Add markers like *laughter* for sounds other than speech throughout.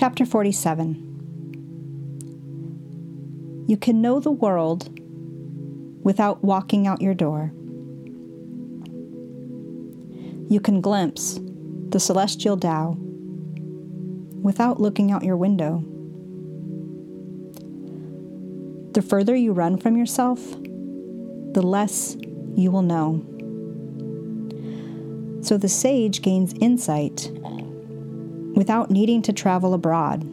Chapter 47 You can know the world without walking out your door. You can glimpse the celestial Tao without looking out your window. The further you run from yourself, the less you will know. So the sage gains insight without needing to travel abroad,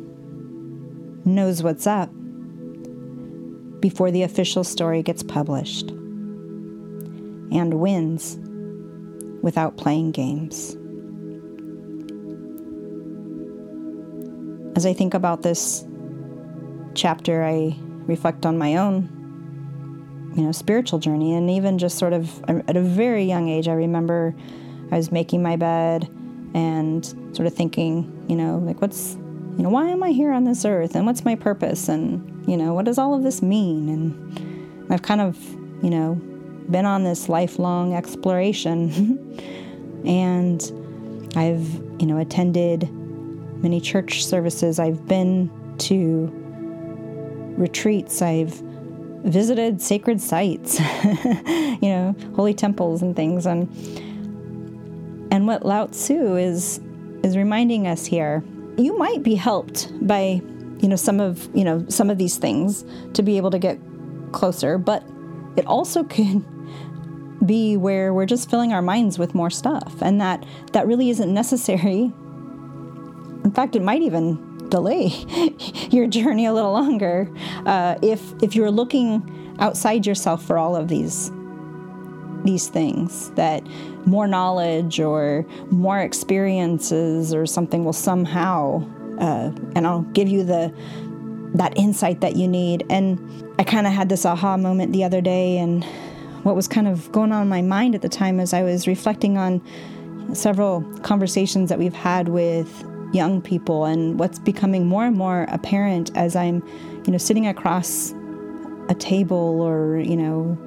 knows what's up before the official story gets published, and wins without playing games. As I think about this chapter, I reflect on my own you know spiritual journey and even just sort of at a very young age i remember i was making my bed and sort of thinking you know like what's you know why am i here on this earth? And what's my purpose? And you know what does all of this mean? And i've kind of you know been on this lifelong exploration. *laughs* And i've you know attended many church services. I've been to retreats. I've visited sacred sites, *laughs* you know, holy temples and things. And and what Lao Tzu is is reminding us here, you might be helped by, you know, some of you know some of these things to be able to get closer, but it also *laughs* can be where we're just filling our minds with more stuff and that that really isn't necessary. In fact it might even delay *laughs* your journey a little longer uh, if if you're looking outside yourself for all of these these things that more knowledge or more experiences or something will somehow uh, and I'll give you the that insight that you need. And I kind of had this aha moment the other day and what was kind of going on in my mind at the time as I was reflecting on several conversations that we've had with young people and what's becoming more and more apparent as I'm, you know, sitting across a table or, you know,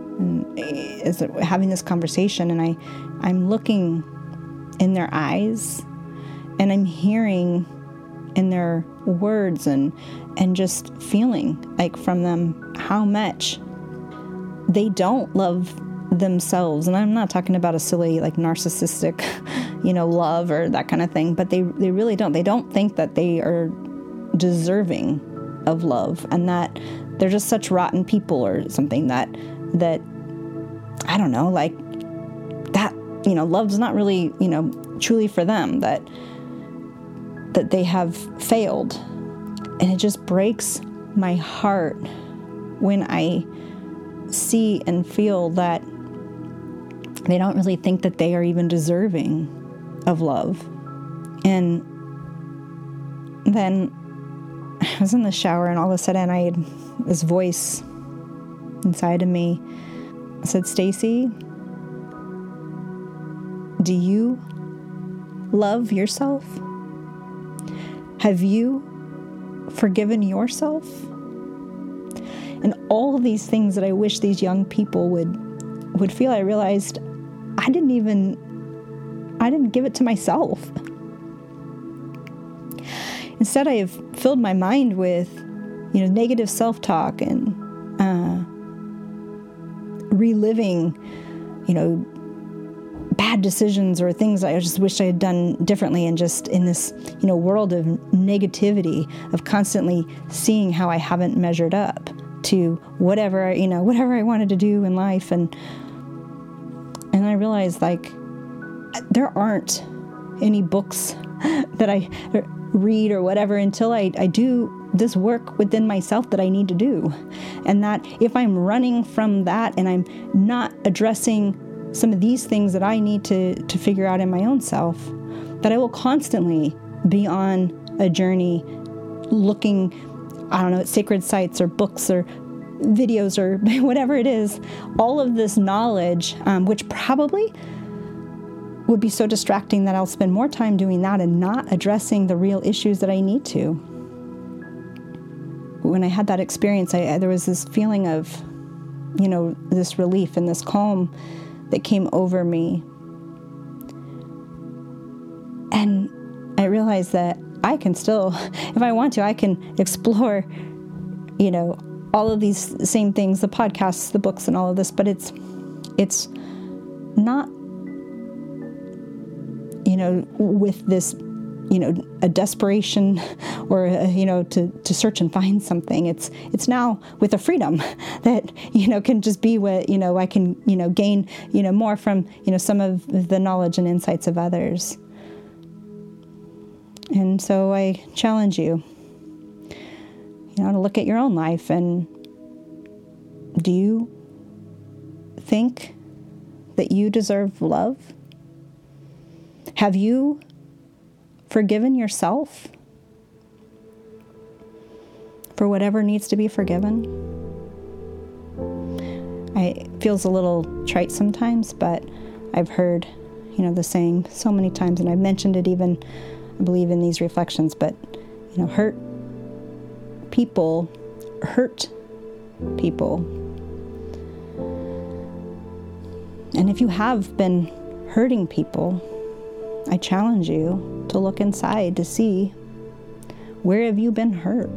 Eh, as having this conversation and I I'm looking in their eyes and I'm hearing in their words and and just feeling like from them how much they don't love themselves. And i'm not talking about a silly like narcissistic *laughs* you know love or that kind of thing but they they really don't. They don't think that they are deserving of love and that they're just such rotten people or something that that i don't know like that you know love's not really you know truly for them that that they have failed and it just breaks my heart when i see and feel that they don't really think that they are even deserving of love. And then I was in the shower, and all of a sudden, I had this voice inside of me said, Stacy, do you love yourself? Have you forgiven yourself? And all these things that I wish these young people would would feel, I realized I didn't even I didn't give it to myself. Instead, I have filled my mind with, you know, negative self-talk and uh, reliving, you know, bad decisions or things I just wish I had done differently, and just in this, you know, world of negativity of constantly seeing how I haven't measured up to whatever you know, whatever I wanted to do in life, and and I realized like there aren't any books *laughs* that I read or whatever until I, I do this work within myself that I need to do. And that if I'm running from that and I'm not addressing some of these things that I need to, to figure out in my own self, that I will constantly be on a journey looking, I don't know, at sacred sites or books or videos or *laughs* whatever it is, all of this knowledge, um, which probably would be so distracting that I'll spend more time doing that and not addressing the real issues that I need to. When I had that experience, I, there was this feeling of, you know, this relief and this calm that came over me. And I realized that I can still, *laughs* if I want to, I can explore, you know, all of these same things, the podcasts, the books, and all of this, but it's, it's not, you know, with this you know a desperation or a, you know to, to search and find something. It's it's now with a freedom *laughs* that you know can just be what you know I can you know gain you know more from you know some of the knowledge and insights of others. And so I challenge you you know to look at your own life and do you think that you deserve love? Have you forgiven yourself for whatever needs to be forgiven. I, it feels a little trite sometimes, but I've heard, you know, the saying so many times, and I've mentioned it even, I believe, in these reflections. But you know, hurt people hurt people, and if you have been hurting people, I challenge you to look inside to see where have you been hurt?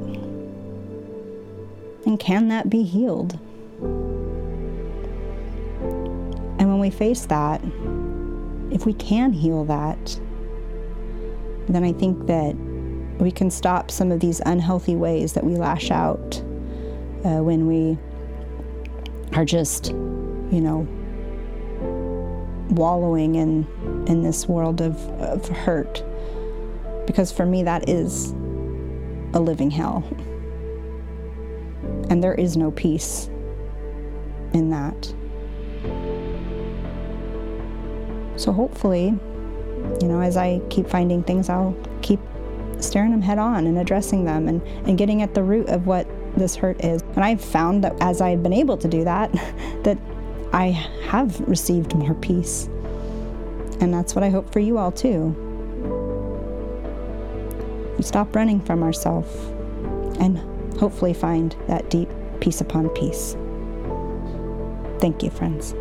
And can that be healed? And when we face that, if we can heal that, then I think that we can stop some of these unhealthy ways that we lash out uh, when we are just, you know, wallowing in in this world of, of hurt. Because for me that is a living hell. And there is no peace in that. So hopefully, you know, as I keep finding things, I'll keep staring them head on and addressing them and, and getting at the root of what this hurt is. And I've found that as I've been able to do that, *laughs* that I have received more peace. And that's what I hope for you all too. We stop running from ourselves and hopefully find that deep peace upon peace. Thank you, friends.